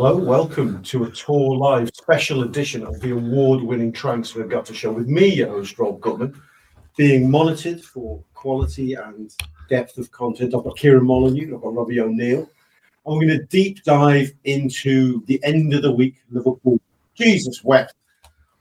Hello, welcome to a TAW Live special edition of the award-winning Transfer Gutter Show with me, your host Rob Gutmann, being monitored for quality and depth of content. I've got Kieran Molyneux, I've got Robbie O'Neill. I'm going to deep dive into the end of the week Liverpool. Jesus wept.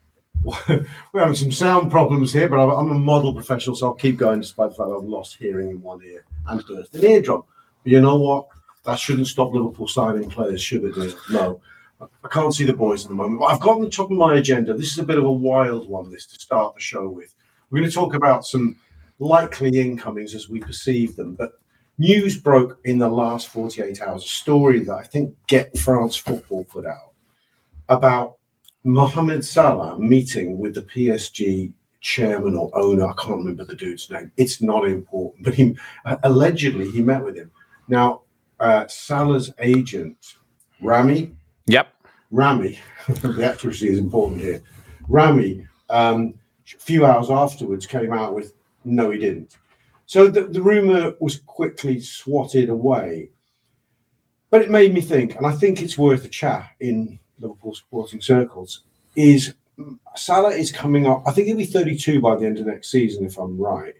We're having some sound problems here, but I'm a model professional, so I'll keep going despite the fact I've lost hearing in one ear and burst an eardrum. But you know what? That shouldn't stop Liverpool signing players, should it? No. I can't see the boys at the moment. But I've got on the top of my agenda. This is a bit of a wild one, this to start the show with. We're going to talk about some likely incomings as we perceive them. But news broke in the last 48 hours, a story that I think Get France Football put out about Mohamed Salah meeting with the PSG chairman or owner. I can't remember the dude's name. It's not important, but he allegedly he met with him. Now, uh, Salah's agent, Rami. Yep. Rami, the accuracy is important here. Rami, um, a few hours afterwards, came out with no, he didn't. So the, the rumor was quickly swatted away. But it made me think, and I think it's worth a chat in Liverpool supporting circles, is Salah is coming up. I think he'll be 32 by the end of next season, if I'm right.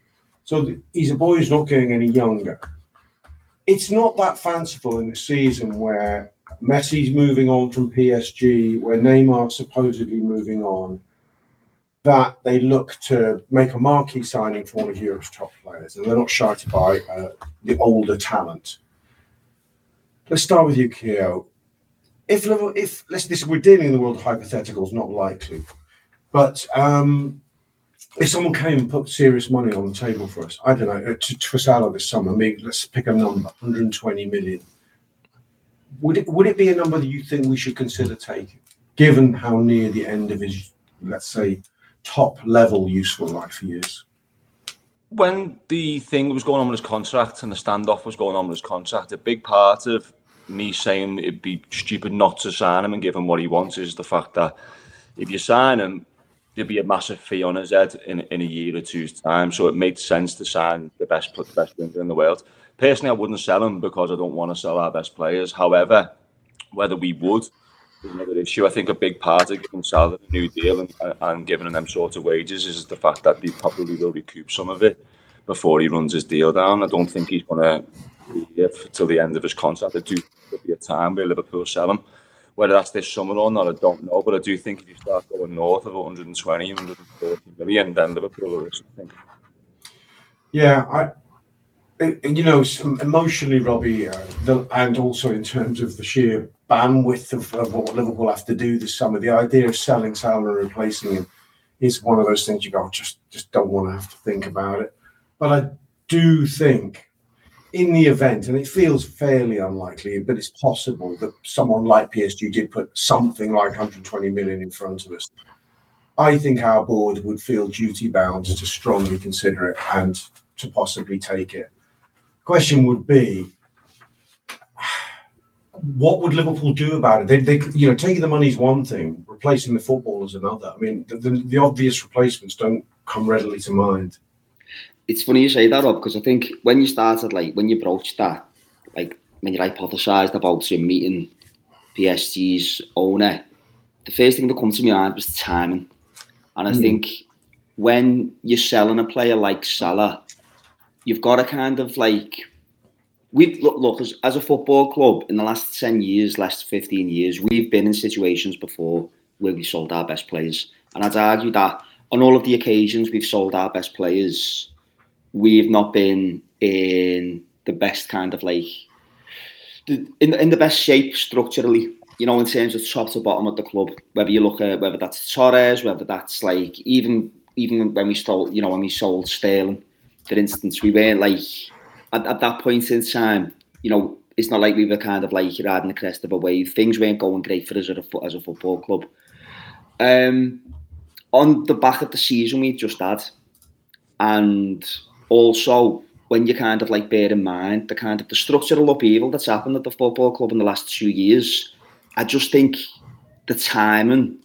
So he's a boy who's not getting any younger. It's not that fanciful in the season where Messi's moving on from PSG, where Neymar's supposedly moving on, that they look to make a marquee signing for one of Europe's top players, and they're not shy to buy uh, the older talent. Let's start with you, Keo. If if let's this we're dealing in the world of hypotheticals, not likely, but um, if someone came and put serious money on the table for us, I don't know, uh, to, to Salah this summer, maybe let's pick a number, 120 million. Would it would it be a number that you think we should consider taking, given how near the end of his, let's say, top level useful life he is. When the thing was going on with his contract and the standoff was going on with his contract, a big part of me saying it'd be stupid not to sign him and give him what he wants is the fact that if you sign him, there'd be a massive fee on his head in, in a year or two's time. So it made sense to sign the best the best winger in the world. Personally, I wouldn't sell him because I don't want to sell our best players. However, whether we would is another issue. I think a big part of giving Salah a new deal and, and giving them sort of wages is the fact that he probably will recoup some of it before he runs his deal down. I don't think he's going to be here till the end of his contract. I do be a time where Liverpool sell him. Whether that's this summer or not, I don't know. But I do think if you start going north of 120, 140 million, then Liverpool I think. Yeah, I, you know, emotionally, Robbie, uh, the, and also in terms of the sheer bandwidth of, of, what Liverpool have to do this summer, the idea of selling Salah and replacing him is one of those things you go, just just don't want to have to think about it. But I do think in the event, and it feels fairly unlikely, but it's possible that someone like PSG did put something like 120 million in front of us. I think our board would feel duty bound to strongly consider it and to possibly take it question would be what would Liverpool do about it? They, they, you know, taking the money is one thing, replacing the football is another. I mean, the, the, the, obvious replacements don't come readily to mind. It's funny you say that, Rob, because I think when you started, like, when you broached that, like, when you hypothesised about meeting PSG's owner, the first thing that comes to my mind was timing. And I mm. think when you're selling a player like Salah, you've got to kind of like we look, look as, as a football club in the last 10 years last 15 years we've been in situations before where we sold our best players and i'd argue that on all of the occasions we've sold our best players we've not been in the best kind of like in, in the best shape structurally you know in terms of top to bottom of the club whether you look at whether that's Torres whether that's like even even when we sold, you know when we sold Sterling for instance, we weren't like at, at that point in time, you know, it's not like we were kind of like riding the crest of a wave. Things weren't going great for us as a, as a football club. Um, on the back of the season we just had, and also when you kind of like bear in mind the kind of the structural upheaval that's happened at the football club in the last two years, I just think the timing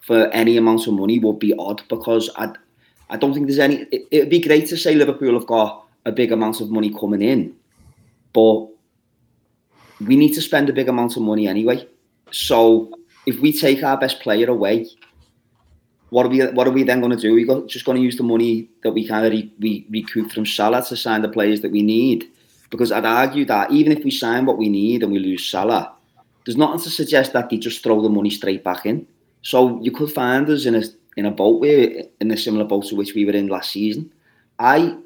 for any amount of money would be odd because I'd I don't think there's any. It, would be great to say Liverpool have got a big amount of money coming in, but we need to spend a big amount of money anyway. So if we take our best player away, what are we what are we then going to do? We got just going to use the money that we kind of re, we recoup from Salah to sign the players that we need. Because I'd argue that even if we sign what we need and we lose Salah, there's nothing to suggest that they just throw the money straight back in. So you could find us in a in a boat where in a similar boat to which we were in last season. I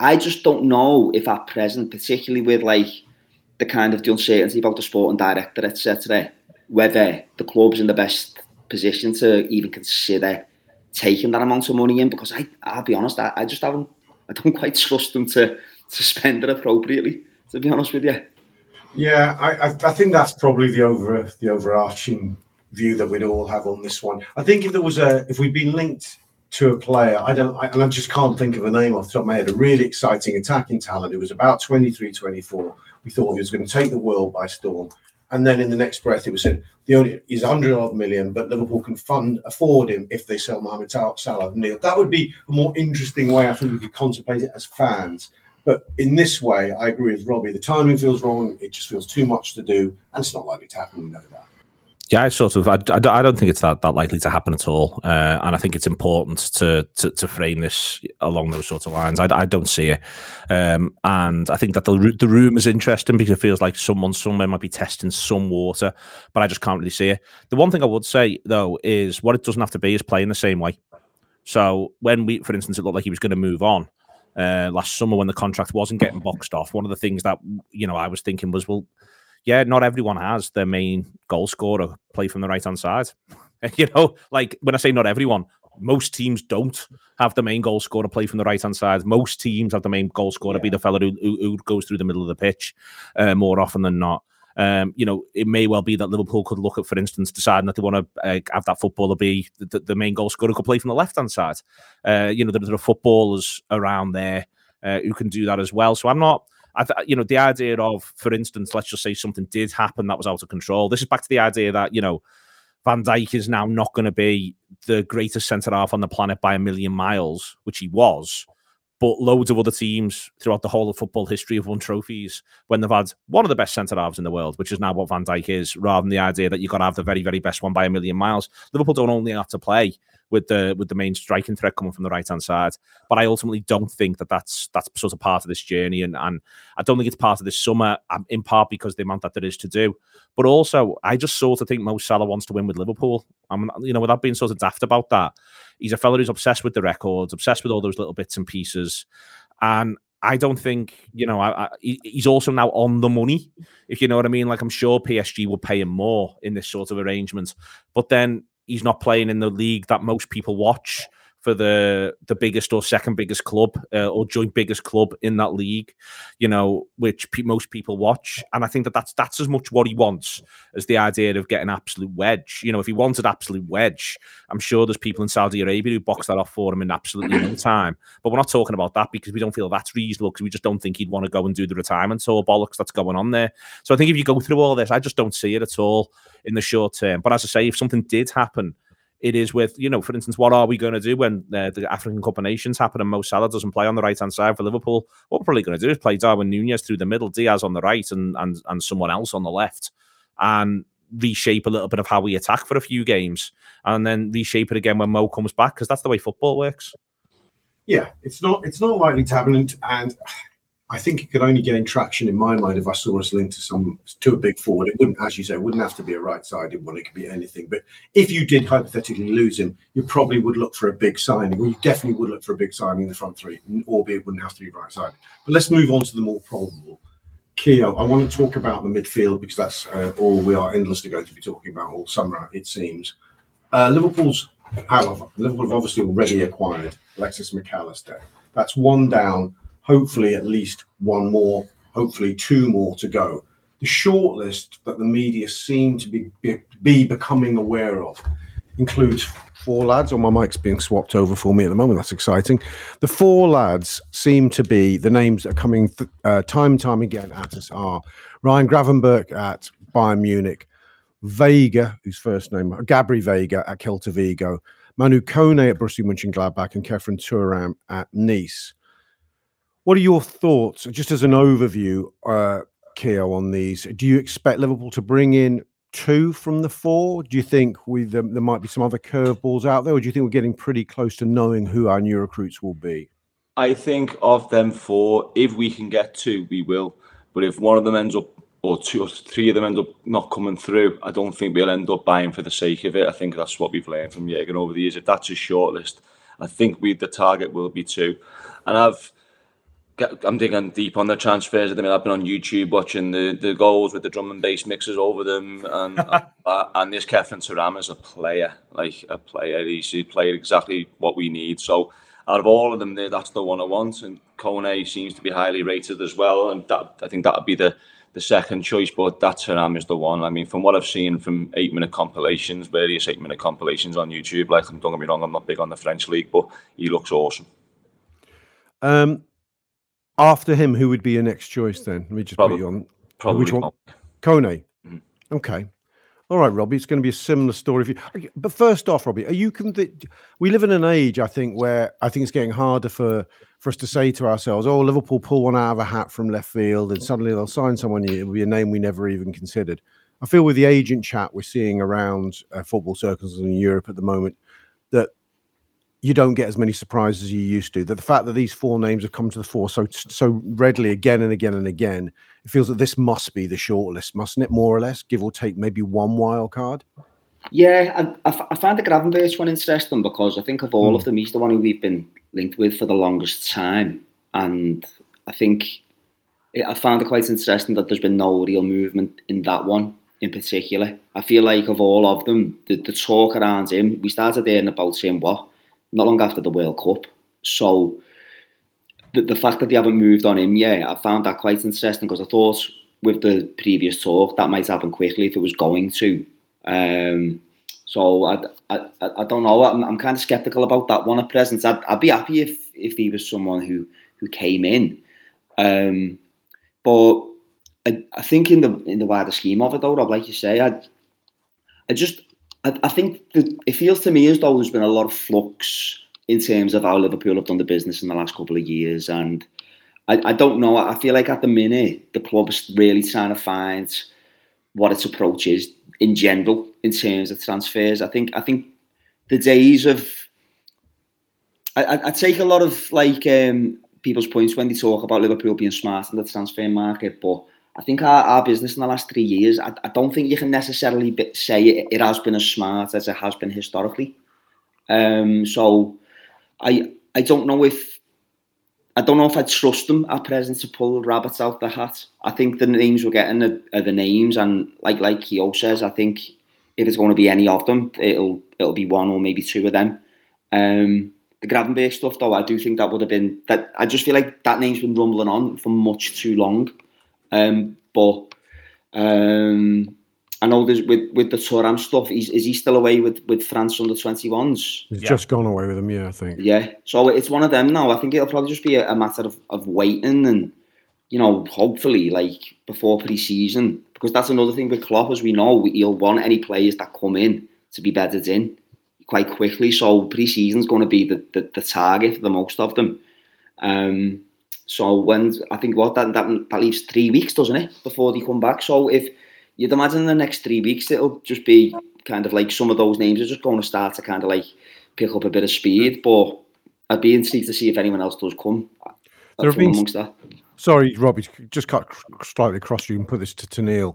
I just don't know if at present, particularly with like the kind of the uncertainty about the sporting director, etc., whether the club's in the best position to even consider taking that amount of money in. Because I, I'll be honest, I, I just haven't, I don't quite trust them to to spend it appropriately. To be honest with you. Yeah, I, I think that's probably the over the overarching view that we'd all have on this one. I think if there was a if we'd been linked to a player, I don't, I, and I just can't think of a name off the top of my head, a really exciting attacking talent. It was about 23, 24. We thought he was going to take the world by storm. And then in the next breath, it was said the only he's 100 odd million, but Liverpool can fund afford him if they sell Mohamed Salah. Neil, that would be a more interesting way. I think we could contemplate it as fans. But in this way, I agree with Robbie. The timing feels wrong. It just feels too much to do, and it's not likely to happen. We know that. Yeah, I sort of. I, I, don't think it's that, that likely to happen at all, uh, and I think it's important to, to, to frame this along those sorts of lines. I, I don't see it, um, and I think that the the room is interesting because it feels like someone somewhere might be testing some water, but I just can't really see it. The one thing I would say though is what it doesn't have to be is playing the same way. So when we, for instance, it looked like he was going to move on uh, last summer when the contract wasn't getting boxed off, one of the things that you know I was thinking was, well yeah, not everyone has their main goal scorer play from the right hand side. you know, like when I say not everyone, most teams don't have the main goal scorer play from the right hand side. Most teams have the main goal scorer yeah. be the fellow who, who, who, goes through the middle of the pitch uh, more often than not. Um, you know, it may well be that Liverpool could look at, for instance, deciding that they want to uh, have that footballer be the, the, main goal scorer could play from the left hand side. Uh, you know, there, there, are footballers around there uh, who can do that as well. So I'm not. I th- you know, the idea of, for instance, let's just say something did happen that was out of control. This is back to the idea that you know, Van Dijk is now not going to be the greatest centre half on the planet by a million miles, which he was. But loads of other teams throughout the whole of football history have won trophies when they've had one of the best centre halves in the world, which is now what Van Dijk is, rather than the idea that you've got to have the very, very best one by a million miles. Liverpool don't only have to play with the with the main striking threat coming from the right hand side. But I ultimately don't think that that's that's sort of part of this journey, and and I don't think it's part of this summer. Um, in part because the amount that there is to do, but also I just sort of think Mo Salah wants to win with Liverpool. I'm you know without being sort of daft about that, he's a fellow who's obsessed with the records, obsessed with all those little bits and pieces, and I don't think you know. I, I, he's also now on the money, if you know what I mean. Like I'm sure PSG will pay him more in this sort of arrangement, but then he's not playing in the league that most people watch for the the biggest or second biggest club uh, or joint biggest club in that league, you know, which pe- most people watch. And I think that that's that's as much what he wants as the idea of getting absolute wedge. You know, if he wanted absolute wedge, I'm sure there's people in Saudi Arabia who box that off for him in absolutely no time. But we're not talking about that because we don't feel that's reasonable because we just don't think he'd want to go and do the retirement tour bollocks that's going on there. So I think if you go through all this, I just don't see it at all in the short term. But as I say, if something did happen it is with, you know, for instance, what are we going to do when uh, the African Cup of Nations happen and Mo Salah doesn't play on the right hand side for Liverpool? What we're probably going to do is play Darwin Nunez through the middle, Diaz on the right, and and and someone else on the left, and reshape a little bit of how we attack for a few games, and then reshape it again when Mo comes back because that's the way football works. Yeah, it's not it's not likely to happen, and, and I think it could only gain traction in my mind if I saw us linked to some to a big forward. It wouldn't, as you say, it wouldn't have to be a right-sided one. It could be anything. But if you did hypothetically lose him, you probably would look for a big signing. Well, you definitely would look for a big signing in the front three, albeit it wouldn't have to be right-sided. But let's move on to the more probable. Keo, I want to talk about the midfield because that's uh, all we are endlessly going to be talking about all summer, it seems. Uh, Liverpool's, however, Liverpool have obviously already acquired Alexis Mac Allister. That's one down hopefully at least one more, hopefully two more to go. The shortlist that the media seem to be, be, be becoming aware of includes four lads. Oh, my mic's being swapped over for me at the moment. That's exciting. The four lads seem to be the names that are coming th- uh, time and time again at us are Ryan Gravenberch at Bayern Munich, Veiga, whose first name Gabri Veiga at Celta Vigo, Manu Kone at Borussia Mönchengladbach, and Khéphren Thuram at Nice. What are your thoughts, just as an overview, uh, Keo, on these? Do you expect Liverpool to bring in two from the four? Do you think we there, there might be some other curveballs out there, or do you think we're getting pretty close to knowing who our new recruits will be? I think of them four, if we can get two, we will. But if one of them ends up, or two or three of them end up not coming through, I don't think we'll end up buying for the sake of it. I think that's what we've learned from Jurgen over the years. If that's his shortlist, I think we the target will be two. And I've I'm digging deep on the transfers at the minute. I've been on YouTube watching the, the goals with the drum and bass mixes over them, and uh, and this Khéphren Thuram is a player, like a player. He's he played exactly what we need. So out of all of them, there, that's the one I want. And Kone seems to be highly rated as well, and that I think that would be the the second choice. But that Turam is the one. I mean, from what I've seen from eight minute compilations, various eight minute compilations on YouTube, like don't get me wrong, I'm not big on the French league, but he looks awesome. Um, after him, who would be your next choice then? Let me just Probably- put you on. Probably Which one? Kone. Mhm. Okay. All right, Robbie. It's going to be a similar story. For you. But first off, Robbie, are you convinced? We live in an age, I think, where I think it's getting harder for for us to say to ourselves, "Oh, Liverpool pull one out of a hat from left field, and suddenly they'll sign someone. It'll be a name we never even considered." I feel with the agent chat we're seeing around uh, football circles in Europe at the moment that you don't get as many surprises as you used to. That the fact that these four names have come to the fore so so readily again and again and again, it feels that this must be the shortlist, mustn't it? More or less, give or take maybe one wild card. Yeah, I, I, f- I find the Gravenberch one interesting because I think of all hmm. of them, he's the one who we've been linked with for the longest time. And I think I found it quite interesting that there's been no real movement in that one in particular. I feel like of all of them, the, the talk around him, we started hearing about him, what, not long after the World Cup. So the, the fact that they haven't moved on him yet, I found that quite interesting because I thought with the previous talk that might happen quickly if it was going to. Um, so I, I, I I don't know. I'm, I'm kind of skeptical about that one at present. I'd, I'd be happy if if he was someone who who came in. Um, but I, I think in the in the wider scheme of it, though, Rob, like you say, I I just I, I think it feels to me as though there's been a lot of flux in terms of how Liverpool have done the business in the last couple of years, and I, I don't know. I feel like at the minute the club's really trying to find what its approach is in general in terms of transfers. I think I think the days of I, I, I take a lot of like um, people's points when they talk about Liverpool being smart in the transfer market, but I think our, our business in the last three years, I, I don't think you can necessarily say it, it has been as smart as it has been historically. Um, so I I don't know if I don't know if I trust them at present to pull rabbits out the hat. I think the names we're getting are, are the names, and like like Keo says, I think if it's going to be any of them, it'll it'll be one or maybe two of them. Um, the Gravenberch stuff, though, I do think that would have been that. I just feel like that name's been rumbling on for much too long. Um, but um, I know there's with with the Thuram stuff. Is is he still away with with France under twenty ones? He's Yeah. just gone away with them, yeah, I think. Yeah, so it's one of them now. I think it'll probably just be a, a matter of, of waiting and, you know, hopefully like before pre-season, because that's another thing with Klopp, as we know, he'll want any players that come in to be bedded in quite quickly. So pre-season's going to be the, the, the target for the most of them. Um, so when I think what that, that that leaves three weeks, doesn't it, before they come back? So if you'd imagine in the next three weeks, it'll just be kind of like some of those names are just going to start to kind of like pick up a bit of speed. But I'd be intrigued to see if anyone else does come. There have been- amongst that. Sorry, Robbie, just cut slightly across you and put this to, to Neil.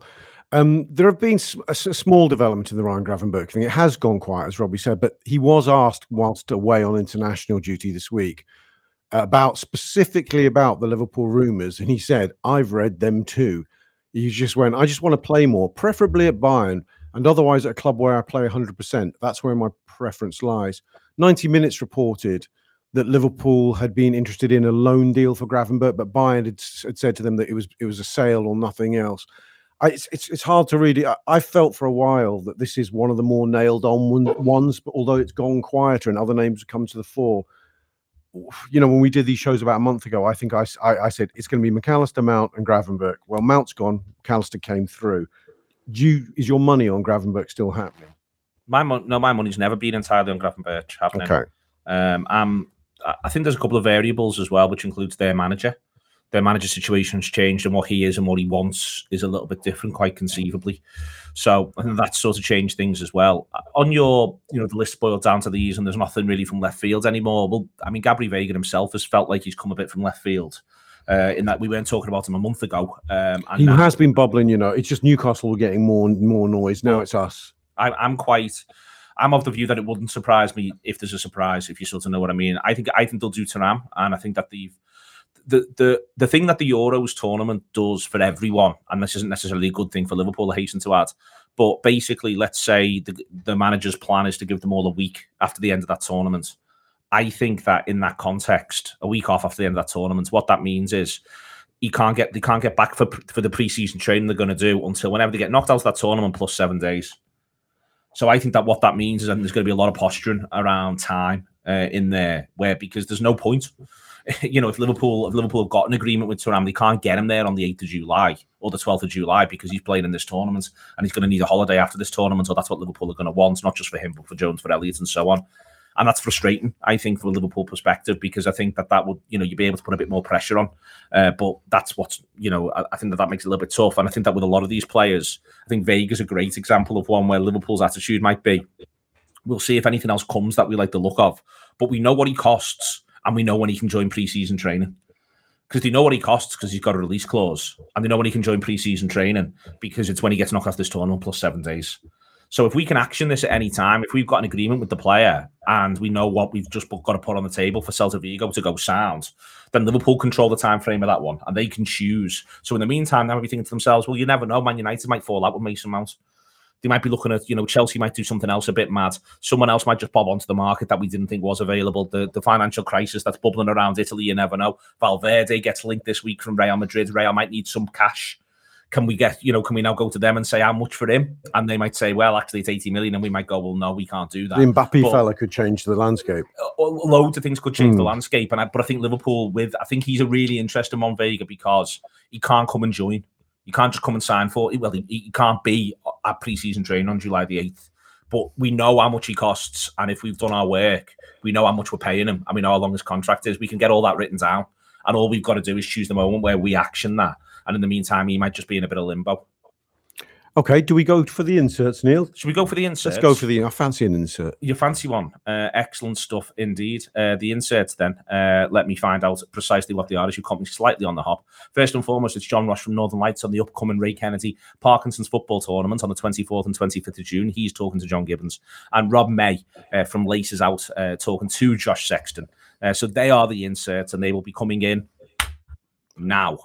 Um, there have been a small development in the Ryan Gravenberch thing. It has gone quiet, as Robbie said, but he was asked whilst away on international duty this week about specifically about the Liverpool rumours, and he said, "I've read them too." He just went, "I just want to play more, preferably at Bayern, and otherwise at a club where I play 100%. That's where my preference lies." 90 minutes reported that Liverpool had been interested in a loan deal for Gravenberch, but Bayern had, had said to them that it was it was a sale or nothing else. I, it's, it's it's hard to read it. I, I felt for a while that this is one of the more nailed on one, ones, but although it's gone quieter and other names have come to the fore. You know, when we did these shows about a month ago, I think I I said it's going to be Mac Allister, Mount, and Gravenberch. Well, Mount's gone, Mac Allister came through. Do you, is your money on Gravenberch still happening? My mon- no, my money's never been entirely on Gravenberch happening. Okay. Um, I'm, I I think there's a couple of variables as well, which includes their manager. Their manager situation's changed and what he is and what he wants is a little bit different, quite conceivably. So I think that's sort of changed things as well. On your, you know, the list boiled down to these, and there's nothing really from left field anymore. Well, I mean, Gabri Veiga himself has felt like he's come a bit from left field. Uh, in that we weren't talking about him a month ago. Um, he now, has been bubbling, you know. It's just Newcastle were getting more and more noise. Now it's us. I, I'm quite. I'm of the view that it wouldn't surprise me if there's a surprise, if you sort of know what I mean. I think I think they'll do Thuram, and I think that the the the the thing that the Euros tournament does for everyone, and this isn't necessarily a good thing for Liverpool, I hasten to add, but basically, let's say the, the manager's plan is to give them all a week after the end of that tournament. I think that in that context, a week off after the end of that tournament, what that means is he can't get they can't get back for for the preseason training they're going to do until whenever they get knocked out of that tournament plus seven days. So I think that what that means is there's going to be a lot of posturing around time uh, in there, where because there's no point. you know, if Liverpool if Liverpool have got an agreement with Thuram, they can't get him there on the 8th of July or the 12th of July because he's playing in this tournament and he's going to need a holiday after this tournament. So that's what Liverpool are going to want, not just for him, but for Jones, for Elliott, and so on. And that's frustrating, I think, from a Liverpool perspective, because I think that that would, you know, you'd be able to put a bit more pressure on. Uh, but that's what, you know, I, I, think that that makes it a little bit tough. And I think that with a lot of these players, I think Veiga's a great example of one where Liverpool's attitude might be, we'll see if anything else comes that we like the look of, but we know what he costs and we know when he can join preseason training because they know what he costs because he's got a release clause, and they know when he can join preseason training because it's when he gets knocked off this tournament plus seven days. So if we can action this at any time, if we've got an agreement with the player and we know what we've just got to put on the table for Celta Vigo to go sound, then Liverpool control the time frame of that one and they can choose. So in the meantime, they might be thinking to themselves, well, you never know, Man United might fall out with Mason Mount. They might be looking at, you know, Chelsea might do something else a bit mad. Someone else might just bob onto the market that we didn't think was available. The the financial crisis that's bubbling around Italy, you never know. Valverde gets linked this week from Real Madrid. Real might need some cash. Can we get, you know, can we now go to them and say how much for him? And they might say, well, actually, it's 80 million. And we might go, well, no, we can't do that. The Mbappe but, fella could change the landscape. Uh, loads of things could change mm. the hmm. landscape. And I, but I think Liverpool, with, I think he's a really interesting one, Veiga, because he can't come and join. You can't just come and sign for it. Well, he, he can't be at preseason training on July the 8th. But we know how much he costs. And if we've done our work, we know how much we're paying him and we know how long his contract is. We can get all that written down. And all we've got to do is choose the moment where we action that. And in the meantime, he might just be in a bit of limbo. Okay, do we go for the inserts, Neil? Should we go for the inserts? Let's go for the. I fancy an insert. Your fancy one. Uh, excellent stuff indeed. Uh, the inserts then. Uh, let me find out precisely what they are as you caught me slightly on the hop. First and foremost, it's John Ross from Northern Lights on the upcoming Ray Kennedy Parkinson's football tournament on the 24th and 25th of June. He's talking to John Gibbons. And Rob May uh, from Laces Out uh, talking to Josh Sexton. Uh, so they are the inserts and they will be coming in now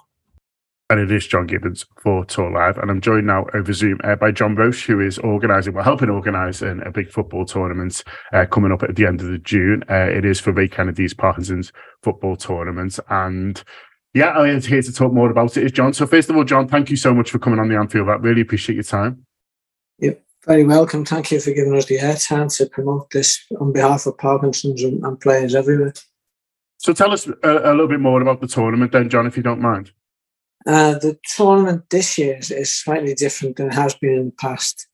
and it is John Gibbons for TAW Live. And I'm joined now over Zoom uh, by John Roche, who is organising, well, helping organise a big football tournament uh, coming up at the end of the June. Uh, it is for Ray Kennedy's Parkinson's football tournament. And yeah, I'm here to talk more about it is John. So first of all, John, thank you so much for coming on the Anfield. I really appreciate your time. Yep, very welcome. Thank you for giving us the airtime to promote this on behalf of Parkinson's and, and players everywhere. So tell us a, a little bit more about the tournament then, John, if you don't mind. Uh, the tournament this year is, is, slightly different than it has been in the past.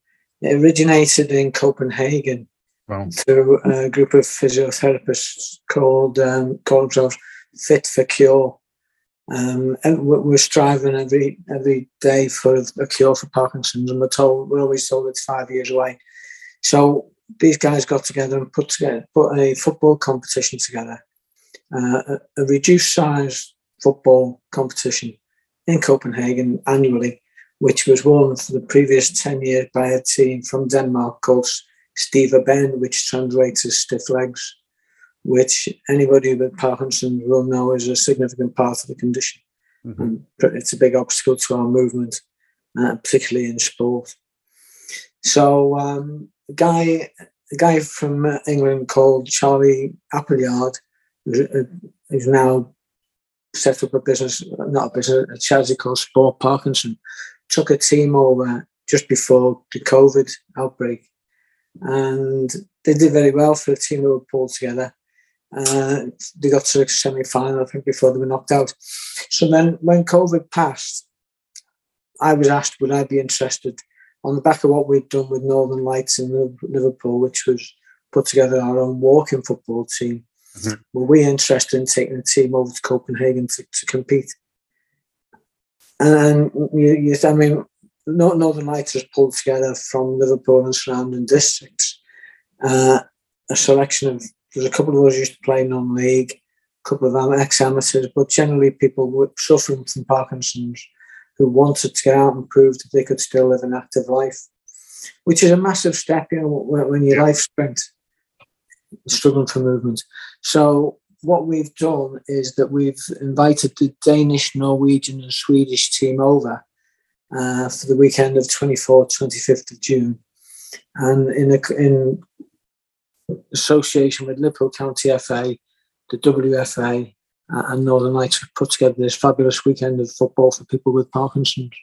It originated in Copenhagen wow. through a group of physiotherapists called um, called themselves Fit for Cure. Um, and we're striving every every day for a cure for Parkinson's, and we're told we're always told it's five years away. So these guys got together and put together put a football competition together, uh, a, a reduced size football competition in Copenhagen annually, which was won for the previous 10 years by a team from Denmark called Stive Ben, which translates as stiff legs, which anybody with Parkinson's will know is a significant part of the condition. Mm-hmm. It's a big obstacle to our movement, uh, particularly in sport. So, um, a guy, a guy from England called Charlie Appleyard, who's uh, now set up a business, not a business, a charity called Sport Parkinson. Took a team over just before the COVID outbreak, and they did very well for a team that were pulled together. Uh, they got to the semi final, I think, before they were knocked out. So then, when COVID passed, I was asked would I be interested on the back of what we'd done with Northern Lights in Liverpool, which was put together our own walking football team Mm-hmm. Were we interested in taking the team over to Copenhagen to, to compete? And you, you, I mean, Northern Lights has pulled together from Liverpool and surrounding districts uh, a selection of, there's a couple of us used to play non-league, a couple of ex-amateurs, but generally people were suffering from Parkinson's who wanted to get out and prove that they could still live an active life, which is a massive step, you know, when, when your life's spent struggling for movement. So what we've done is that we've invited the Danish, Norwegian, and Swedish team over uh, for the weekend of 24th, 25th of June. And in, a, in association with Liverpool County FA, the WFA, uh, and Northern Lights have put together this fabulous weekend of football for people with Parkinson's.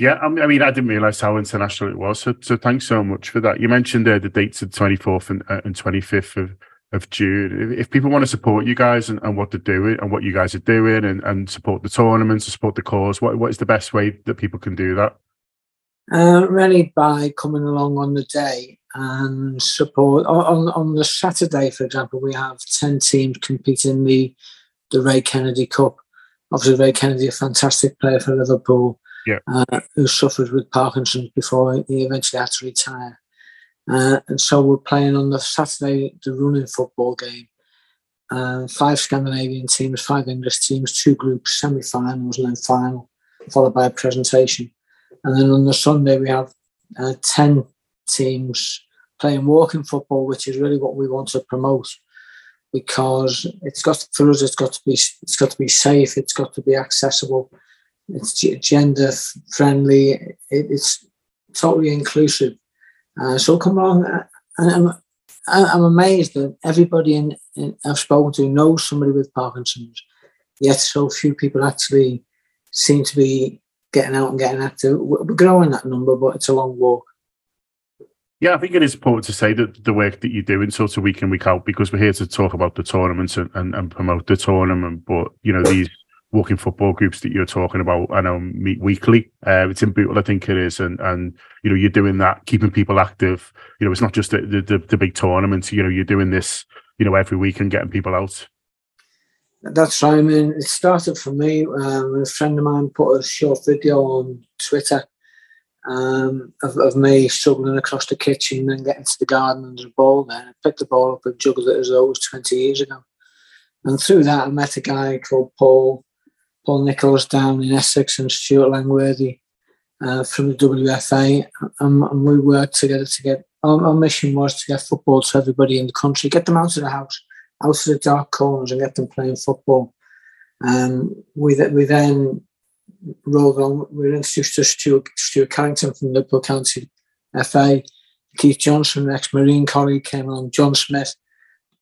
Yeah, I mean, I didn't realise how international it was. So, so thanks so much for that. You mentioned uh, the dates of 24th and, uh, and 25th of, of June. If, if, people want to support you guys and, and what they're doing and what you guys are doing and, and support the tournaments, support the cause, what, what is the best way that people can do that? Uh, really by coming along on the day and support. On, on the Saturday, for example, we have 10 teams competing the, the Ray Kennedy Cup. Obviously, Ray Kennedy, a fantastic player for Liverpool, yeah. uh, who suffered with Parkinson's before he eventually had to retire. Uh, and so we're playing on the Saturday, the running football game. Uh, five Scandinavian teams, five English teams, two groups, semi-finals, and then final, followed by a presentation. And then on the Sunday, we have uh, 10 teams playing walking football, which is really what we want to promote because it's got for us it's got to be it's got to be safe it's got to be accessible it's gender friendly. It, it's totally inclusive. Uh, so come along and I'm, I'm amazed that everybody in, in, I've spoken to knows somebody with Parkinson's yet so few people actually seem to be getting out and getting active. We're growing that number but it's a long walk. Yeah, I think it is important to say that the work that you're doing sort of week in, week out, because we're here to talk about the tournament and, and, and promote the tournament. But, you know, these walking football groups that you're talking about, I know meet weekly. Uh, it's in Bootle, I think it is. And, and, you know, you're doing that, keeping people active. You know, it's not just the, the, the big tournaments, you know, you're doing this, you know, every week and getting people out. That's right. I mean, it started for me. Um, a friend of mine put a short video on Twitter um, of, of, me struggling across the kitchen and getting to the garden and there's a ball there. I picked the ball up and juggled it as though it was 20 years ago. And through that, I met a guy called Paul, Paul Nichols down in Essex and Stuart Langworthy uh, from the WFA. And, and, we worked together to get, our, our mission was to get football to everybody in the country, get them out of the house, out of the dark corners and get them playing football. Um, we, we then rolled on. We were introduced to Stuart, Stuart Carrington from Liverpool County FA. Keith Johnson, ex Marine colleague, came on. John Smith,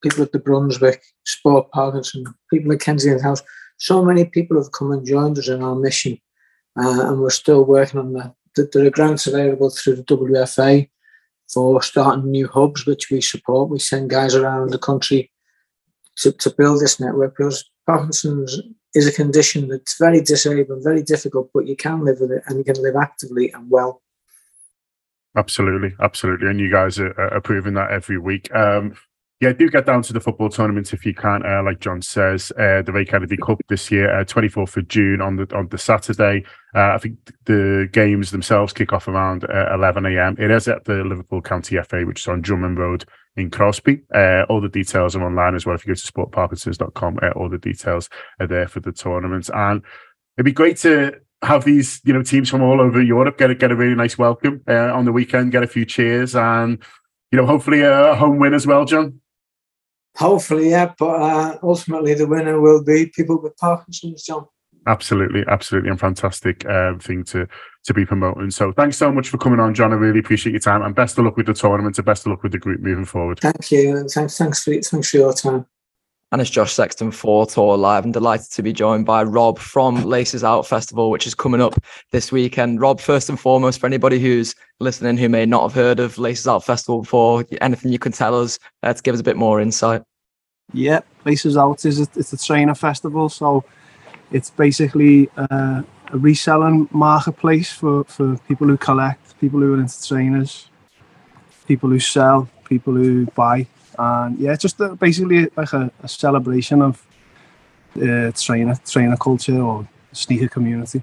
people at the Brunswick, Sport Parkinson, people at Kensington House. So many people have come and joined us in our mission, uh, and we're still working on that. There are grants available through the WFA for starting new hubs, which we support. We send guys around the country to, to build this network because Parkinson's is a condition that's very disabling, very difficult, but you can live with it and you can live actively and well. Absolutely, absolutely, and you guys are, are proving that every week. Um, yeah, do get down to the football tournament if you can. Uh, like John says, uh, the Ray Kennedy Cup this year, twenty uh, fourth of June on the on the Saturday. Uh, I think the games themselves kick off around uh, eleven a.m. It is at the Liverpool County FA, which is on Drummond Road in Crosby. Uh, all the details are online as well. If you go to sportparkinsons.com, uh, all the details are there for the tournament. And it'd be great to have these, you know, teams from all over Europe get a, get a really nice welcome on the weekend, get a few cheers, and you know, hopefully a home win as well, John. Hopefully, yeah, but uh, ultimately the winner will be people with Parkinson's, John. Absolutely, absolutely, and fantastic uh, thing to to be promoting. So thanks so much for coming on, John. I really appreciate your time, and best of luck with the tournament, and best of luck with the group moving forward. Thank you, and thanks, thanks for thanks for your time. And it's Josh Sexton for TAW Live. I'm delighted to be joined by Rob from Laces Out Festival, which is coming up this weekend. Rob, first and foremost, for anybody who's listening who may not have heard of Laces Out Festival before, anything you can tell us uh, to give us a bit more insight. Yeah, Laces Out is a, it's a trainer festival, so it's basically uh, a reselling marketplace for, for people who collect, people who are into trainers, people who sell, people who buy. And yeah, just basically like a, a celebration of uh, trainer trainer culture or sneaker community.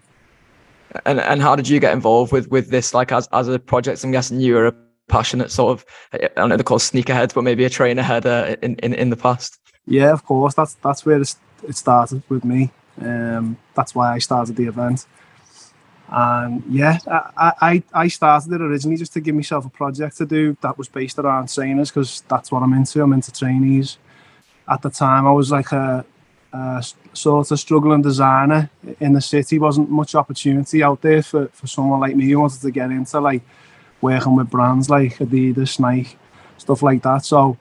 And and how did you get involved with with this? Like as as a project, I'm guessing you were a passionate sort of I don't know they're called sneakerheads, but maybe a trainer head uh, in, in in the past. Yeah, of course. That's that's where it started with me. Um, that's why I started the event. And yeah, I, I, I started it originally just to give myself a project to do that was based around trainers because that's what I'm into. I'm into trainees. At the time, I was like a, a sort of struggling designer in the city. Wasn't much opportunity out there for, for someone like me who wanted to get into like working with brands like Adidas, Nike, stuff like that. So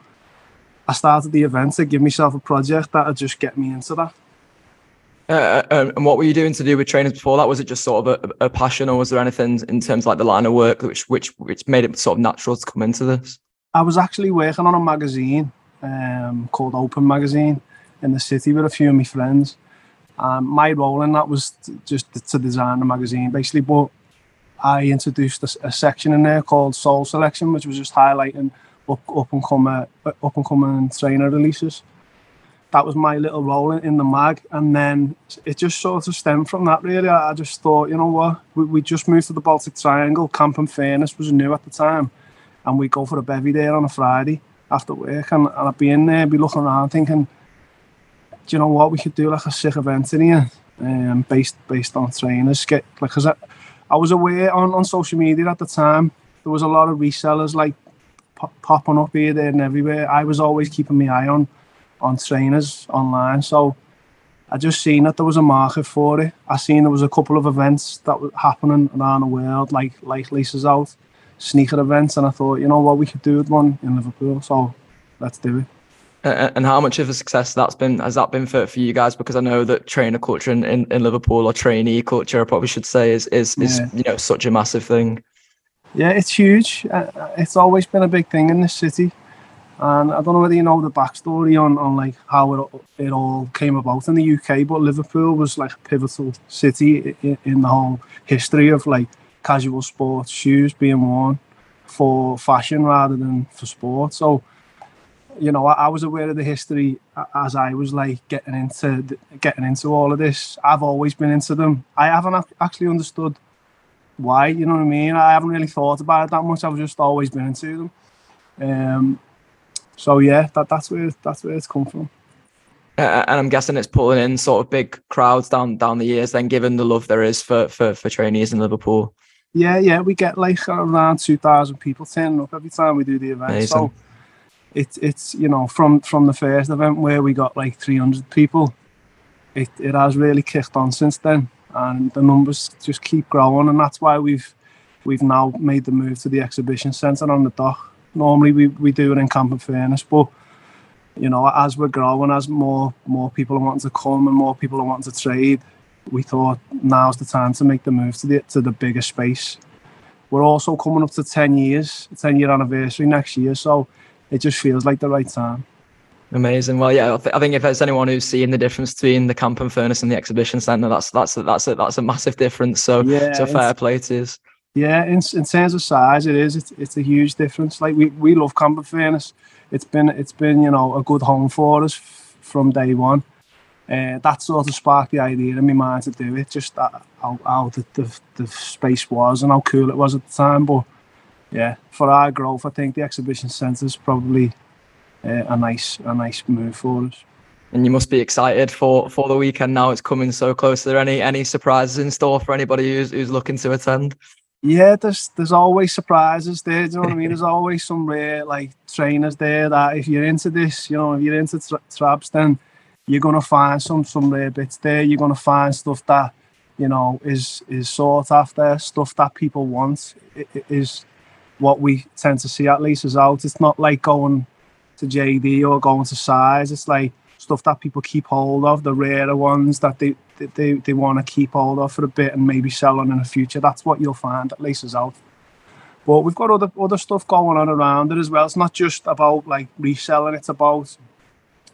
I started the event to give myself a project that would just get me into that. Uh, uh, and what were you doing to do with trainers before that? Was it just sort of a, a, passion, or was there anything in terms of like the line of work which which which made it sort of natural to come into this? I was actually working on a magazine um, called Open Magazine in the city with a few of my friends. Um, my role in that was just to design the magazine, basically. But I introduced a, a, section in there called Soul Selection, which was just highlighting up, up and coming up and coming trainer releases that was my little role in, in, the mag. And then it just sort of stemmed from that, really. I, I just thought, you know what, we, we, just moved to the Baltic Triangle. Camp and Furnace was new at the time. And we go for a bevy there on a Friday after work. And, and I'd be in there, be looking around thinking, do you know what, we could do like a sick event in here um, based based on trainers. Get, like, cause I, I was aware on, on social media at the time, there was a lot of resellers like pop, popping up here, there and everywhere. I was always keeping my eye on on trainers online. So I just seen that there was a market for it. I seen there was a couple of events that were happening around the world, like like Laces Out, sneaker events, and I thought, you know what, we could do one in Liverpool. So let's do it. And how much of a success that's been has that been for, for you guys? Because I know that trainer culture in, in, in Liverpool or trainee culture, I probably should say, is is, is yeah. you know such a massive thing. Yeah, it's huge. Uh, it's always been a big thing in this city. And I don't know whether you know the backstory on, on like how it, it all came about in the UK, but Liverpool was like a pivotal city in, in the whole history of like casual sports shoes being worn for fashion rather than for sport. So, you know, I, I, was aware of the history as I was like getting into getting into all of this. I've always been into them. I haven't actually understood why. You know what I mean? I haven't really thought about it that much. I've just always been into them. Um, so yeah, that, that's where that's where it's come from. Uh, and I'm guessing it's pulling in sort of big crowds down down the years. Then, given the love there is for for, for trainees in Liverpool. Yeah, yeah, we get like around two thousand people turning up every time we do the event. Amazing. So it's it's you know from from the first event where we got like three hundred people, it it has really kicked on since then, and the numbers just keep growing, and that's why we've we've now made the move to the exhibition centre on the dock Normally we, we do it in Camp and Furnace, but you know, as we're growing, as more more people are wanting to come and more people are wanting to trade, we thought now's the time to make the move to the to the bigger space. We're also coming up to ten years, ten year anniversary next year, so it just feels like the right time. Amazing. Well, yeah, I, th- I, think if there's anyone who's seeing the difference between the camp and furnace and the exhibition centre, that's that's a, that's a, that's a massive difference. So, yeah, so fair play to you. Yeah, in, in terms of size, it is. It's, it's a huge difference. Like we, we love and Furnace. It's been it's been you know a good home for us f- from day one. Uh, that sort of sparked the idea in my mind to do it. Just that, how, how the, the, the space was and how cool it was at the time. But yeah, for our growth, I think the exhibition centre is probably uh, a nice a nice move for us. And you must be excited for for the weekend now. It's coming so close. Are there any any surprises in store for anybody who's who's looking to attend? Yeah, there's there's always surprises there. Do you know what I mean? There's always some rare like trainers there that if you're into this, you know, if you're into tra- traps, then you're gonna find some some rare bits there. You're gonna find stuff that you know is is sought after, stuff that people want. It, it is what we tend to see at Laces Out. It's not like going to JD or going to size. It's like stuff that people keep hold of, the rarer ones that they they, they want to keep hold of for a bit and maybe sell on in the future. That's what you'll find at Laces Out. But we've got other other stuff going on around it as well. It's not just about like reselling, it's about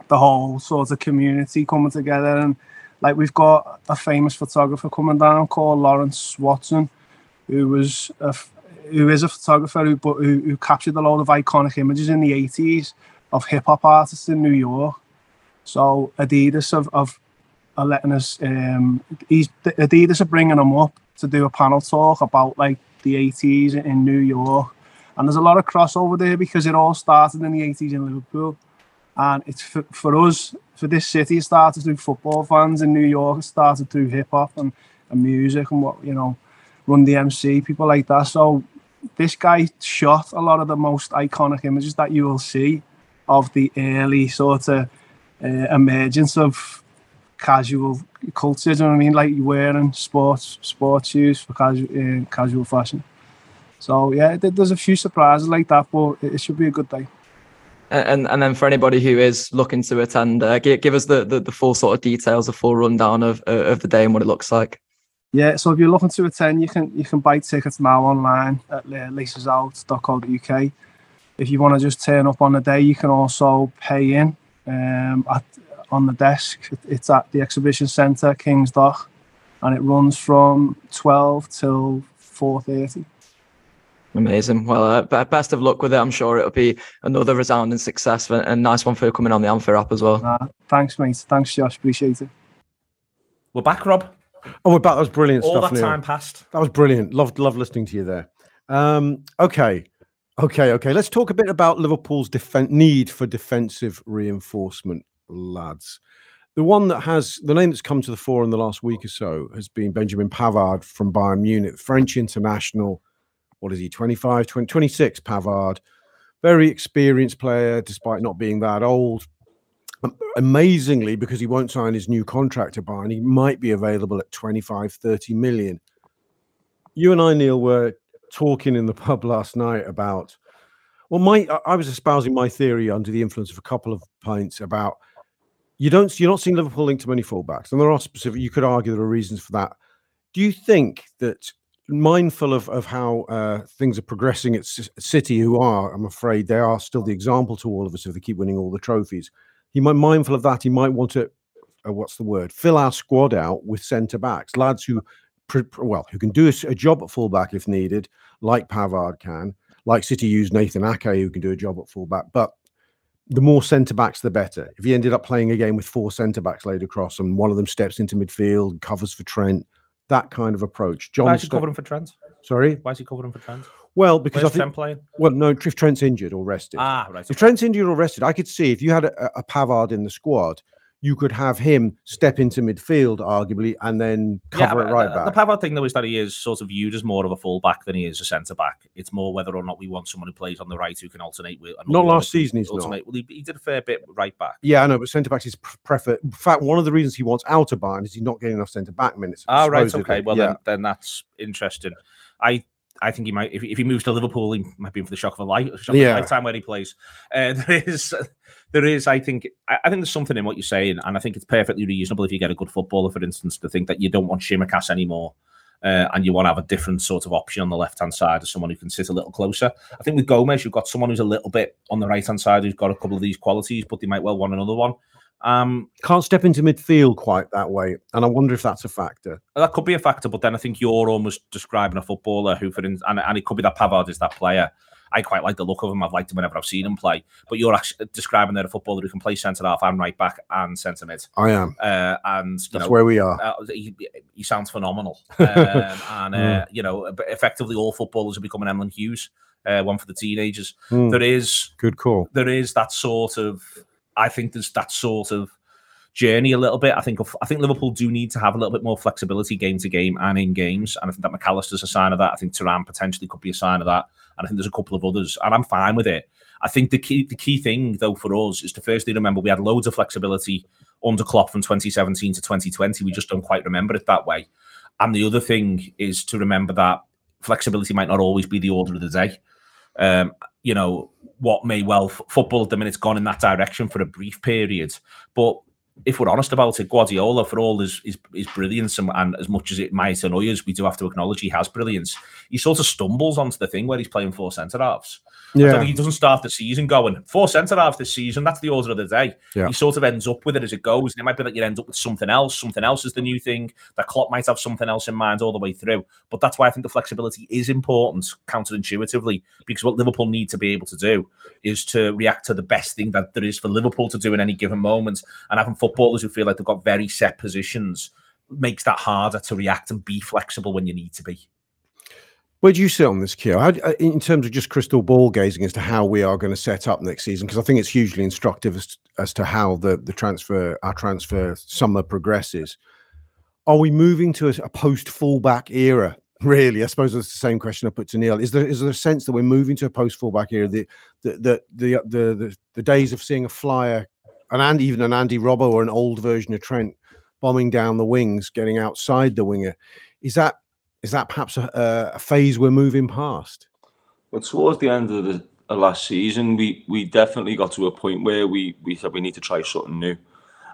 the whole sort of community coming together and like we've got a famous photographer coming down called Lawrence Watson, who was a, who is a photographer who, who, who captured a lot of iconic images in the 80s of hip hop artists in New York. So Adidas have, have are letting us. Um, he's Adidas are bringing him up to do a panel talk about like the 80s in New York, and there's a lot of crossover there because it all started in the 80s in Liverpool, and it's for, for us for this city. It started through football fans in New York. It started through hip hop and, and music and what you know, Run DMC people like that. So this guy shot a lot of the most iconic images that you will see of the early sort of uh, emergence of casual culture. Do you know what I mean? Like you're wearing sports sports shoes for casual uh, casual fashion. So yeah, there's a few surprises like that, but it should be a good day. And and then for anybody who is looking to attend, uh, give, give us the, the, the full sort of details, the full rundown of uh, of the day and what it looks like. Yeah, so if you're looking to attend, you can you can buy tickets now online at lacesout.co.uk. If you want to just turn up on the day, you can also pay in um, at on the desk. It's at the exhibition centre, King's Dock, and it runs from 12 till 4.30. Amazing. Well, uh, best of luck with it. I'm sure it'll be another resounding success and a nice one for coming on the Anfield Wrap as well. Uh, thanks, mate. Thanks, Josh. Appreciate it. We're back, Rob. Oh, we're back. That was brilliant All stuff. that Neil. time passed. That was brilliant. Loved, loved listening to you there. Um, okay. Okay, okay. Let's talk a bit about Liverpool's defen- need for defensive reinforcement, lads. The one that has the name that's come to the fore in the last week or so has been Benjamin Pavard from Bayern Munich, French international. What is he, 25, 20, 26, Pavard. Very experienced player, despite not being that old. Amazingly, because he won't sign his new contract to Bayern, he might be available at 25, 30 million. You and I, Neil, were talking in the pub last night about well my i was espousing my theory under the influence of a couple of pints about you don't you're not seeing liverpool linked to many fullbacks and there are specific you could argue there are reasons for that do you think that mindful of, of how uh, things are progressing at C- city who are i'm afraid they are still the example to all of us if they keep winning all the trophies he might mindful of that he might want to uh, what's the word fill our squad out with centre backs lads who well, who can do a, a, job at fullback if needed, like Pavard can, like City used Nathan Ake, who can do a job at fullback. But the more centre backs, the better. If he ended up playing a game with four centre backs laid across and one of them steps into midfield, covers for Trent, that kind of approach. John Why is he covering for Trent? Sorry? Why is he covering for Trent? Well, because Where's I think, Trent playing? Well, no, if Trent's injured or rested. Ah, right. If okay. Trent's injured or rested, I could see if you had a, a Pavard in the squad, you could have him step into midfield, arguably, and then cover yeah, it right the, back. The Pavard thing, though, is that he is sort of viewed as more of a fullback than he is a centre back. It's more whether or not we want someone who plays on the right who can alternate with. Not last season, he's alternate. not. Well, he, he, did a fair bit right back. Yeah, I know, but centre backs is preferred. In fact, one of the reasons he wants out of Bayern is he's not getting enough centre back minutes. Ah, right, okay. Well, yeah. then, then that's interesting. I I think he might if, if he moves to Liverpool, he might be in for the shock of a life, shock yeah. of a lifetime where he plays. Uh, there is, there is. I think, I, I, think there's something in what you're saying, and I think it's perfectly reasonable if you get a good footballer, for instance, to think that you don't want Tsimikas anymore. Uh, and you want to have a different sort of option on the left hand side of someone who can sit a little closer. I think with Gomez, you've got someone who's a little bit on the right hand side who's got a couple of these qualities, but they might well want another one. Um, Can't step into midfield quite that way, and I wonder if that's a factor. That could be a factor, but then I think you're almost describing a footballer who, for instance, and, and it could be that Pavard is that player. I quite like the look of him. I've liked him whenever I've seen him play. But you're actually describing there a footballer who can play centre half and right back and centre mid. I am, uh, and that's know, where we are. Uh, he, he, sounds phenomenal, um, and uh, mm. you know, effectively all footballers are becoming Emlyn Hughes. Uh, one for the teenagers. Mm. There is good call. There is that sort of. I think there's that sort of journey a little bit. I think I think Liverpool do need to have a little bit more flexibility game to game and in games, and I think that Mac Allister's a sign of that. I think Thuram potentially could be a sign of that, and I think there's a couple of others, and I'm fine with it. I think the key the key thing though for us is to firstly remember we had loads of flexibility under Klopp from 2017 to 2020. We just don't quite remember it that way. And the other thing is to remember that flexibility might not always be the order of the day. Um, you know, what may well football at the minute's gone in that direction for a brief period, but if we're honest about it, Guardiola, for all his, his, his brilliance and, and, as much as it might annoy us, we do have to acknowledge he has brilliance. He sort of stumbles onto the thing where he's playing four centre halves. Yeah. he doesn't start the season going four centre halves this season. That's the order of the day. Yeah. He sort of ends up with it as it goes. And it might be that you end up with something else. Something else is the new thing. That Klopp might have something else in mind all the way through. But that's why I think the flexibility is important, counterintuitively, because what Liverpool need to be able to do is to react to the best thing that there is for Liverpool to do in any given moment. And having footballers who feel like they've got very set positions makes that harder to react and be flexible when you need to be. Where do you sit on this, Keo? How, uh, in terms of just crystal ball gazing as to how we are going to set up next season? Because I think it's hugely instructive as, as to how the, the transfer, our transfer summer progresses. Are we moving to a, a post fullback era? Really, I suppose that's the same question I put to Neil. Is there is there a sense that we're moving to a post fullback era? The the the the the, the, the days of seeing a flyer, an and even an Andy Robbo or an old version of Trent bombing down the wings, getting outside the winger. Is that is that perhaps a, a phase we're moving past? Well, towards the end of the of last season, we we definitely got to a point where we we said we need to try something new,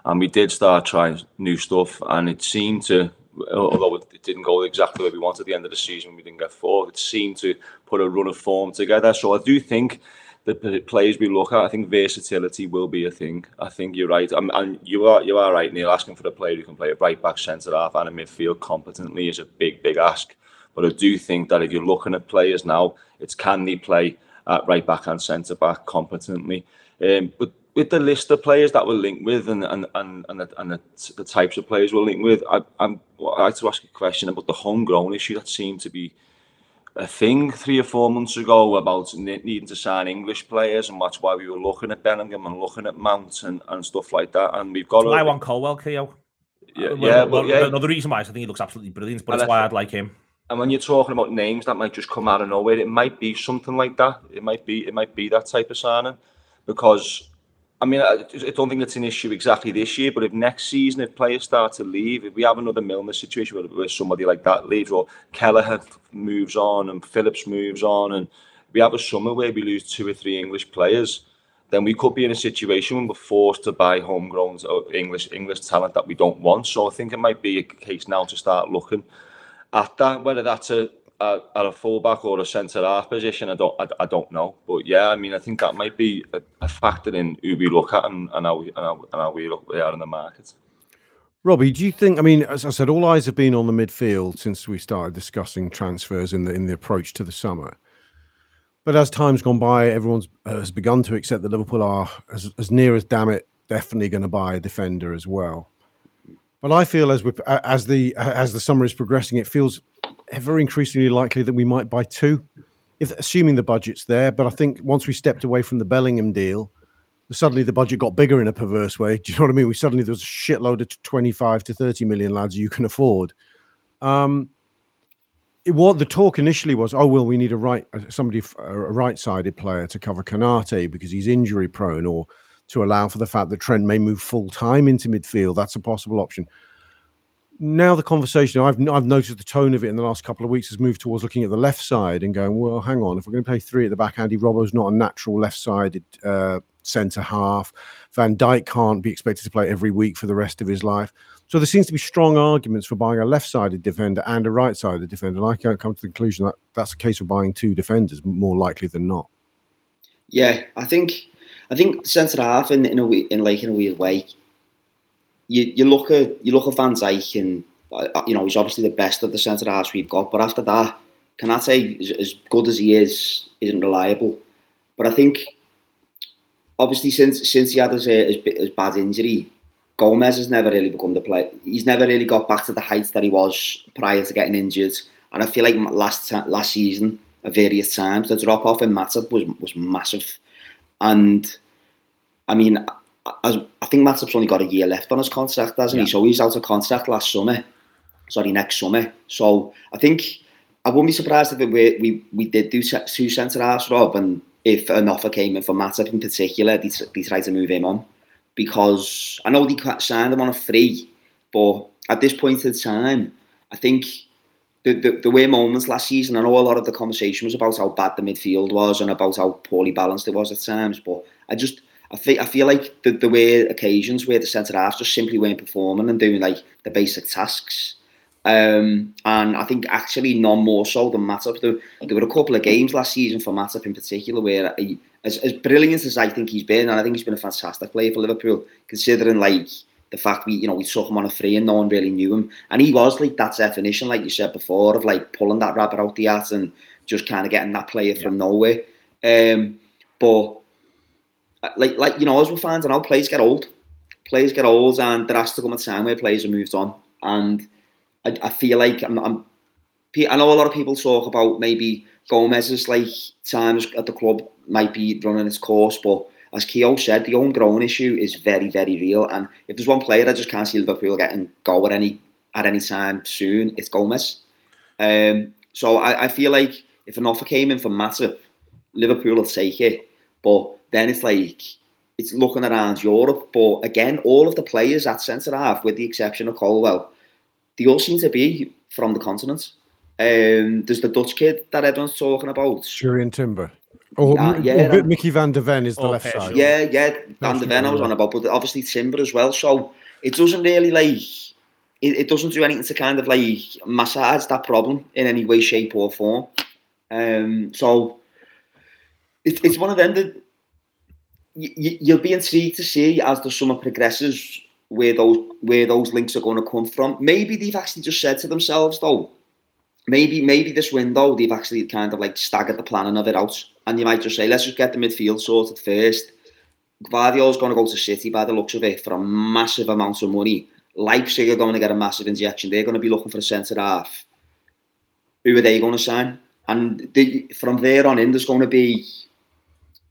and we did start trying new stuff, and it seemed to. Although it didn't go exactly where we wanted at the end of the season, we didn't get four. It seemed to put a run of form together. So I do think the players we look at, I think versatility will be a thing. I think you're right, um, and you are you are right, Neil. Asking for a player who can play a right back, centre half, and a midfield competently is a big, big ask. But I do think that if you're looking at players now, it's can they play at right back and centre back competently. Um, but with the list of players that we're linked with and and and and the, and the, the types of players we're linked with, I, I'm I'd like to ask a question about the homegrown issue that seemed to be a thing three or four months ago about needing to sign English players, and that's why we were looking at Bellingham and looking at Mount and, and stuff like that. And we've got. I want Colwill, Keo. Yeah, uh, yeah, well, yeah. Another reason why is I think he looks absolutely brilliant, but that's why I'd like him. And when you're talking about names that might just come out of nowhere, it might be something like that. It might be, it might be that type of signing, because I mean, I, don't think it's an issue exactly this year, but if next season, if players start to leave, if we have another Milner situation where, where somebody like that leaves, or Kelleher moves on and Phillips moves on, and we have a summer where we lose two or three English players, then we could be in a situation when we're forced to buy homegrown uh, English English talent that we don't want. So I think it might be a case now to start looking at that, whether that's a at, a fullback or a centre half position, I don't, I, I, don't know. But yeah, I mean, I think that might be a, a factor in who we look at and, and how we and how, and how we look are in the market. Robbie, do you think? I mean, as I said, all eyes have been on the midfield since we started discussing transfers in the in the approach to the summer. But as time's gone by, everyone's uh, has begun to accept that Liverpool are as, as near as damn it definitely going to buy a defender as well. But I feel as we as the as the summer is progressing, it feels ever increasingly likely that we might buy two, if assuming the budget's there. But I think once we stepped away from the Bellingham deal, suddenly the budget got bigger in a perverse way. Do you know what I mean? We suddenly there was a shitload of 25 to 30 million lads you can afford. Um, it, what the talk initially was, oh well, we need a right somebody a right-sided player to cover Konate because he's injury prone, or to allow for the fact that Trent may move full time into midfield. That's a possible option now the conversation I've I've noticed the tone of it in the last couple of weeks has moved towards looking at the left side and going, well, hang on, if we're going to play three at the back, Andy Robbo's not a natural left-sided uh, centre half. Van Dijk can't be expected to play every week for the rest of his life. So there seems to be strong arguments for buying a left-sided defender and a right-sided defender. And I can't come to the conclusion that that's a case of buying two defenders more likely than not. Yeah, I think I think centre half in in a in like in a weird way you, you look at you look at Van Dijk and uh, you know he's obviously the best of the centre halves we've got, but after that, Konate, as, as good as he is, isn't reliable. But I think obviously since since he had his, his, his bad injury, Gomez has never really become the player. He's never really got back to the heights that he was prior to getting injured. And I feel like last last season, at various times, the drop off in Matip was was massive. And I mean, as I think Matip's only got a year left on his contract, hasn't yeah. he? So he's out of contract last summer. Sorry, next summer. So I think I wouldn't be surprised if it, we, we we did do two centre halves, Rob, and if an offer came in for Matip in particular, they, they tried to move him on because I know they signed him on a free, but at this point in time, I think the, the, the way moments last season, I know a lot of the conversation was about how bad the midfield was and about how poorly balanced it was at times, but I just I feel I feel like the, the way occasions where the centre halves just simply weren't performing and doing like the basic tasks. Um, and I think actually none more so than Matip. There, there were a couple of games last season for Matip in particular where he, as, as brilliant as I think he's been, and I think he's been a fantastic player for Liverpool, considering like the fact we, you know, we took him on a free and no one really knew him. And he was like that definition, like you said before, of like pulling that rabbit out the hat and just kind of getting that player from nowhere. Um, but like like you know, as we're and out, players get old. players get old, and there has to come a time where players are moved on. And I, I feel like I'm, I'm, I know a lot of people talk about maybe Gomez's like times at the club might be running its course, but as Keo said, the homegrown issue is very, very real. And if there's one player I just can't see Liverpool getting go at any at any time soon, it's Gomez. Um, so I, I feel like if an offer came in for Matip, Liverpool will take it. But then it's like it's looking around Europe. But again, all of the players at centre half, with the exception of Colwill, they all seem to be from the continent. Um, there's the Dutch kid that everyone's talking about. Jurrien Timber. Or, uh, yeah, or Micky Van de Ven is the left side. Yeah, yeah, Van de Ven I was on about, but obviously Timber as well. So it doesn't really like it, it doesn't do anything to kind of like massage that problem in any way, shape, or form. Um, so it, it's one of them that you, you'll be intrigued to see as the summer progresses where those where those links are going to come from. Maybe they've actually just said to themselves though, maybe maybe this window they've actually kind of like staggered the planning of it out, and you might just say let's just get the midfield sorted first. Gvardiol's going to go to City by the looks of it for a massive amount of money. Leipzig are going to get a massive injection. They're going to be looking for a centre half. Who are they going to sign? And they, from there on in, there's going to be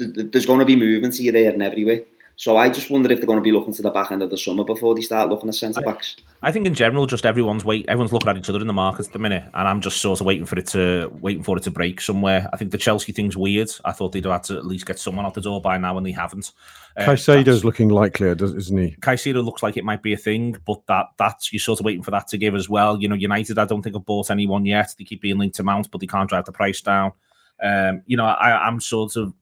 there's going to be movement here, there, and everywhere. So I just wonder if they're going to be looking to the back end of the summer before they start looking at centre backs. I, I think in general, just everyone's wait, everyone's looking at each other in the market at the minute, and I'm just sort of waiting for it to waiting for it to break somewhere. I think the Chelsea thing's weird. I thought they'd have had to at least get someone out the door by now, and they haven't. Caicedo's looking likelier, isn't he? Caicedo looks like it might be a thing, but that that's you're sort of waiting for that to give as well. You know, United, I don't think have bought anyone yet. They keep being linked to Mount, but they can't drive the price down. Um, you know, I, I'm sort of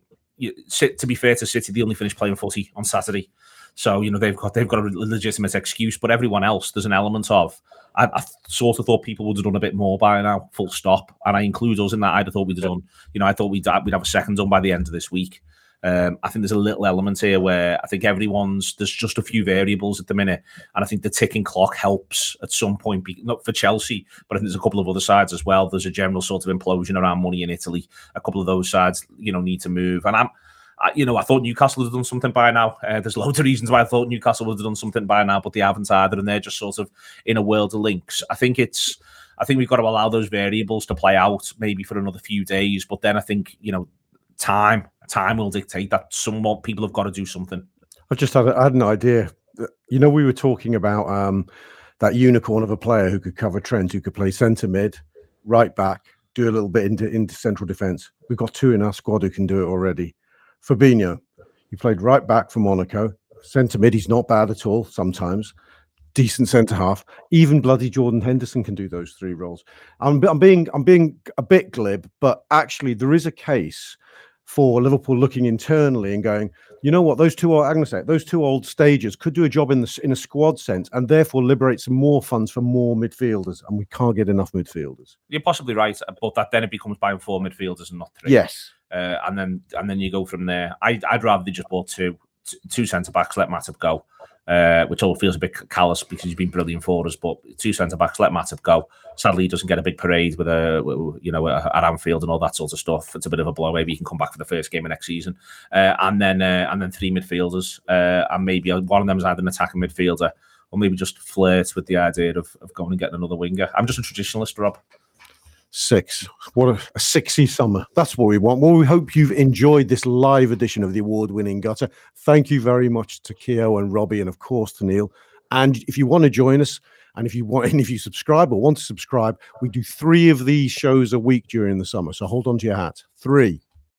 to be fair to City, they only finished playing footy on Saturday. So you know they've got they've got a legitimate excuse, but everyone else there's an element of. I, I, sort of thought people would have done a bit more by now, full stop, and I include us in that. I'd have thought we'd have done. You know, I thought we'd we'd have a second done by the end of this week. Um, I think there's a little element here where I think everyone's there's just a few variables at the minute, and I think the ticking clock helps at some point. Be, not for Chelsea, but I think there's a couple of other sides as well. There's a general sort of implosion around money in Italy. A couple of those sides, you know, need to move, and I'm. I, you know, I thought Newcastle had done something by now. Uh, there's loads of reasons why I thought Newcastle would have done something by now, but they haven't either, and they're just sort of in a world of links. I think it's, I think we've got to allow those variables to play out maybe for another few days, but then I think you know, time time will dictate that some more people have got to do something. I just had, I had an idea. You know, we were talking about um, that unicorn of a player who could cover Trent, who could play centre mid, right back, do a little bit into, into central defence. We've got two in our squad who can do it already. Fabinho, he played right back for Monaco. Centre mid, he's not bad at all sometimes. Decent centre half. Even bloody Jordan Henderson can do those three roles. I'm, I'm being I'm being a bit glib, but actually there is a case for Liverpool looking internally and going, you know what, those two are, I'm going to say, those two old stages could do a job in the in a squad sense and therefore liberate some more funds for more midfielders. And we can't get enough midfielders. You're possibly right, but that then it becomes buying four midfielders and not three. Yes. Uh, and then and then you go from there. I, I'd rather they just bought two two centre backs, let Matip go uh, which all feels a bit callous because he's been brilliant for us. But two centre backs, let Matip go. Sadly, he doesn't get a big parade with a you know at Anfield and all that sort of stuff. It's a bit of a blow. Maybe he can come back for the first game of next season, uh, and then uh, and then three midfielders, uh, and maybe one of them is either an attacking midfielder or maybe just flirt with the idea of, of going and getting another winger. I'm just a traditionalist, Rob. Six. What a, a sixy summer. That's what we want. Well, we hope you've enjoyed this live edition of the award winning Gutter. Thank you very much to Keo and Robbie, and of course to Neil. And if you want to join us, and if you want, and if you subscribe or want to subscribe, we do three of these shows a week during the summer. So hold on to your hat. Three.